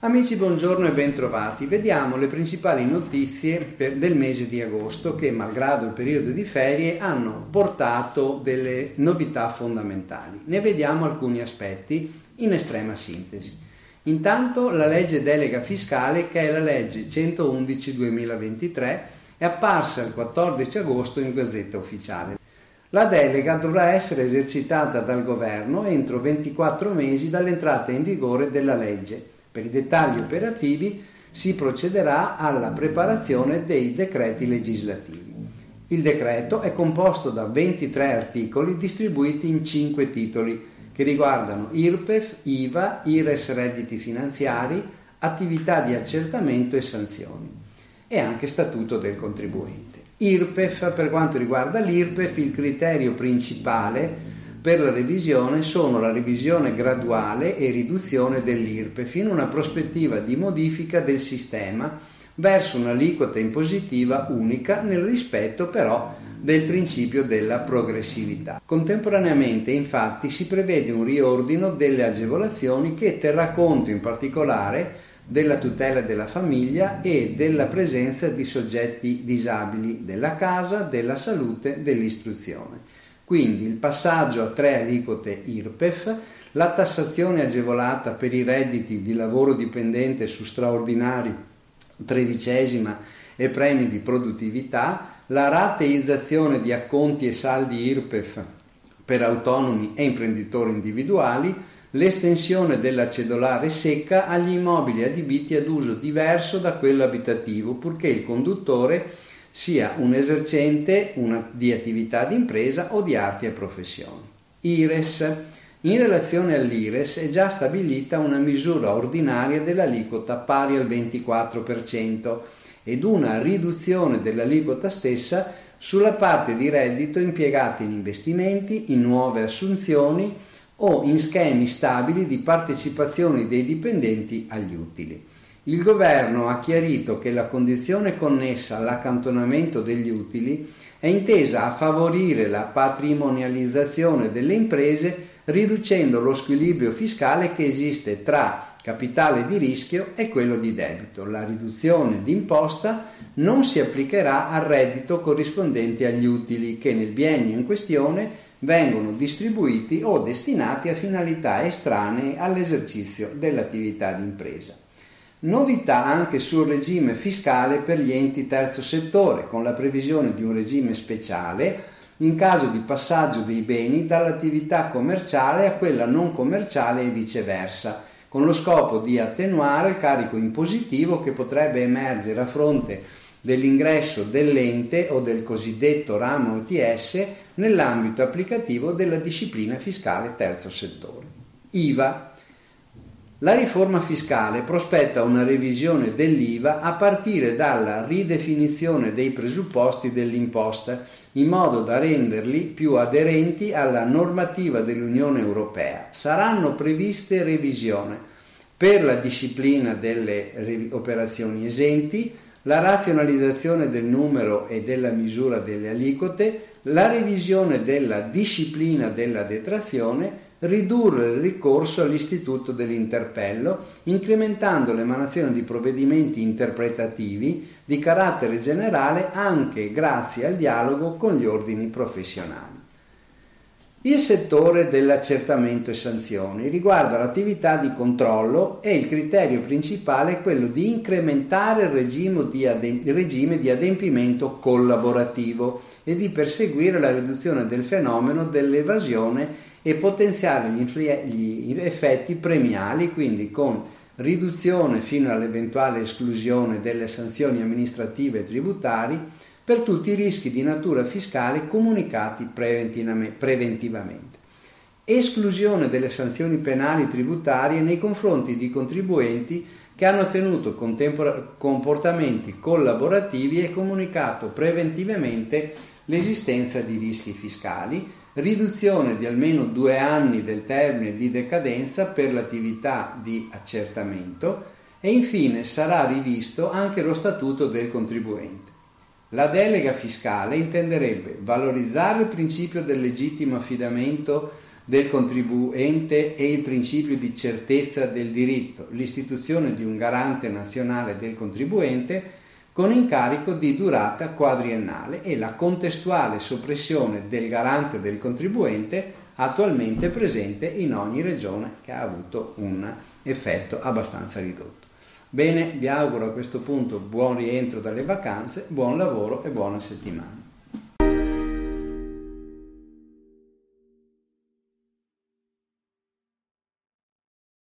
Amici, buongiorno e bentrovati. Vediamo le principali notizie per, del mese di agosto che, malgrado il periodo di ferie, hanno portato delle novità fondamentali. Ne vediamo alcuni aspetti in estrema sintesi. Intanto la legge delega fiscale, che è la legge 111-2023, è apparsa il 14 agosto in Gazzetta Ufficiale. La delega dovrà essere esercitata dal governo entro 24 mesi dall'entrata in vigore della legge per i dettagli operativi si procederà alla preparazione dei decreti legislativi. Il decreto è composto da 23 articoli distribuiti in 5 titoli che riguardano IRPEF, IVA, IRES redditi finanziari, attività di accertamento e sanzioni e anche statuto del contribuente. IRPEF, per quanto riguarda l'IRPEF, il criterio principale per la revisione sono la revisione graduale e riduzione dell'IRPEF in una prospettiva di modifica del sistema verso un'aliquota impositiva unica nel rispetto però del principio della progressività. Contemporaneamente infatti si prevede un riordino delle agevolazioni che terrà conto in particolare della tutela della famiglia e della presenza di soggetti disabili, della casa, della salute, dell'istruzione. Quindi il passaggio a tre aliquote IRPEF, la tassazione agevolata per i redditi di lavoro dipendente su straordinari tredicesima e premi di produttività, la rateizzazione di acconti e saldi IRPEF per autonomi e imprenditori individuali, l'estensione della cedolare secca agli immobili adibiti ad uso diverso da quello abitativo, purché il conduttore sia un esercente una, di attività di impresa o di arti e professioni. IRES. In relazione all'IRES è già stabilita una misura ordinaria dell'aliquota pari al 24% ed una riduzione dell'aliquota stessa sulla parte di reddito impiegata in investimenti, in nuove assunzioni o in schemi stabili di partecipazione dei dipendenti agli utili. Il governo ha chiarito che la condizione connessa all'accantonamento degli utili è intesa a favorire la patrimonializzazione delle imprese riducendo lo squilibrio fiscale che esiste tra capitale di rischio e quello di debito. La riduzione d'imposta non si applicherà al reddito corrispondente agli utili che nel biennio in questione vengono distribuiti o destinati a finalità estranee all'esercizio dell'attività di impresa. Novità anche sul regime fiscale per gli enti terzo settore, con la previsione di un regime speciale in caso di passaggio dei beni dall'attività commerciale a quella non commerciale e viceversa, con lo scopo di attenuare il carico impositivo che potrebbe emergere a fronte dell'ingresso dell'ente o del cosiddetto ramo OTS nell'ambito applicativo della disciplina fiscale terzo settore. IVA la riforma fiscale prospetta una revisione dell'IVA a partire dalla ridefinizione dei presupposti dell'imposta, in modo da renderli più aderenti alla normativa dell'Unione Europea. Saranno previste revisioni per la disciplina delle operazioni esenti, la razionalizzazione del numero e della misura delle aliquote, la revisione della disciplina della detrazione ridurre il ricorso all'istituto dell'interpello, incrementando l'emanazione di provvedimenti interpretativi di carattere generale anche grazie al dialogo con gli ordini professionali. Il settore dell'accertamento e sanzioni riguarda l'attività di controllo e il criterio principale è quello di incrementare il regime di, adem- regime di adempimento collaborativo e di perseguire la riduzione del fenomeno dell'evasione e potenziare gli, infli- gli effetti premiali, quindi con riduzione fino all'eventuale esclusione delle sanzioni amministrative e tributari per tutti i rischi di natura fiscale comunicati preventivamente. Esclusione delle sanzioni penali tributarie nei confronti di contribuenti che hanno tenuto comportamenti collaborativi e comunicato preventivamente l'esistenza di rischi fiscali riduzione di almeno due anni del termine di decadenza per l'attività di accertamento e infine sarà rivisto anche lo statuto del contribuente. La delega fiscale intenderebbe valorizzare il principio del legittimo affidamento del contribuente e il principio di certezza del diritto, l'istituzione di un garante nazionale del contribuente con incarico di durata quadriennale e la contestuale soppressione del garante del contribuente attualmente presente in ogni regione che ha avuto un effetto abbastanza ridotto. Bene, vi auguro a questo punto buon rientro dalle vacanze, buon lavoro e buona settimana.